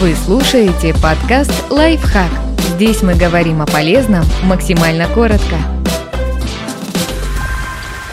Вы слушаете подкаст «Лайфхак». Здесь мы говорим о полезном максимально коротко.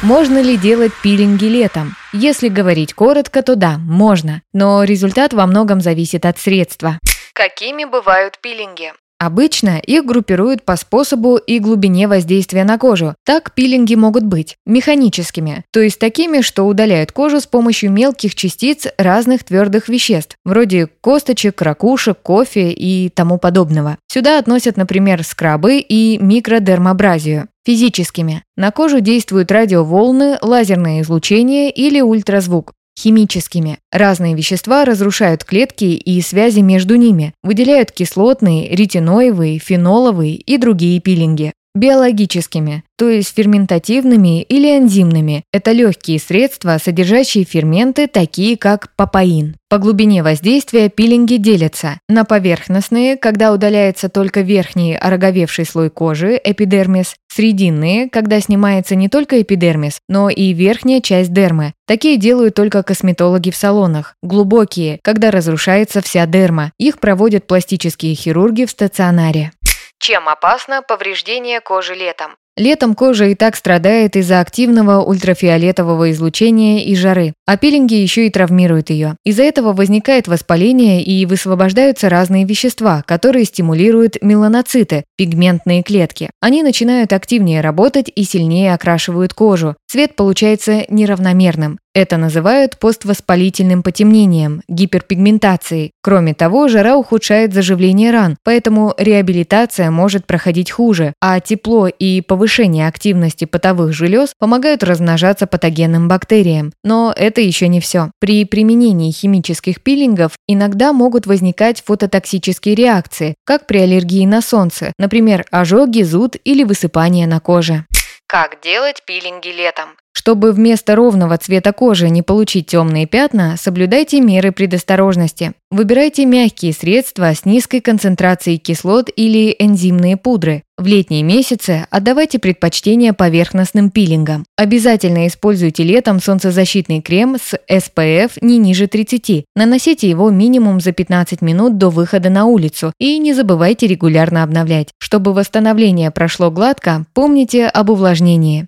Можно ли делать пилинги летом? Если говорить коротко, то да, можно, но результат во многом зависит от средства. Какими бывают пилинги? Обычно их группируют по способу и глубине воздействия на кожу. Так пилинги могут быть механическими, то есть такими, что удаляют кожу с помощью мелких частиц разных твердых веществ, вроде косточек, ракушек, кофе и тому подобного. Сюда относят, например, скрабы и микродермабразию. Физическими. На кожу действуют радиоволны, лазерное излучение или ультразвук химическими. Разные вещества разрушают клетки и связи между ними, выделяют кислотные, ретиноевые, феноловые и другие пилинги. Биологическими, то есть ферментативными или энзимными. Это легкие средства, содержащие ферменты, такие как папаин. По глубине воздействия пилинги делятся на поверхностные, когда удаляется только верхний ороговевший слой кожи, эпидермис, срединные, когда снимается не только эпидермис, но и верхняя часть дермы. Такие делают только косметологи в салонах. Глубокие, когда разрушается вся дерма. Их проводят пластические хирурги в стационаре. Чем опасно повреждение кожи летом? Летом кожа и так страдает из-за активного ультрафиолетового излучения и жары, а пилинги еще и травмируют ее. Из-за этого возникает воспаление и высвобождаются разные вещества, которые стимулируют меланоциты, пигментные клетки. Они начинают активнее работать и сильнее окрашивают кожу. Цвет получается неравномерным. Это называют поствоспалительным потемнением, гиперпигментацией. Кроме того, жара ухудшает заживление ран, поэтому реабилитация может проходить хуже, а тепло и повышение активности потовых желез помогают размножаться патогенным бактериям. Но это еще не все. При применении химических пилингов иногда могут возникать фототоксические реакции, как при аллергии на солнце, например, ожоги, зуд или высыпание на коже. Как делать пилинги летом? Чтобы вместо ровного цвета кожи не получить темные пятна, соблюдайте меры предосторожности. Выбирайте мягкие средства с низкой концентрацией кислот или энзимные пудры. В летние месяцы отдавайте предпочтение поверхностным пилингам. Обязательно используйте летом солнцезащитный крем с SPF не ниже 30. Наносите его минимум за 15 минут до выхода на улицу и не забывайте регулярно обновлять. Чтобы восстановление прошло гладко, помните об увлажнении.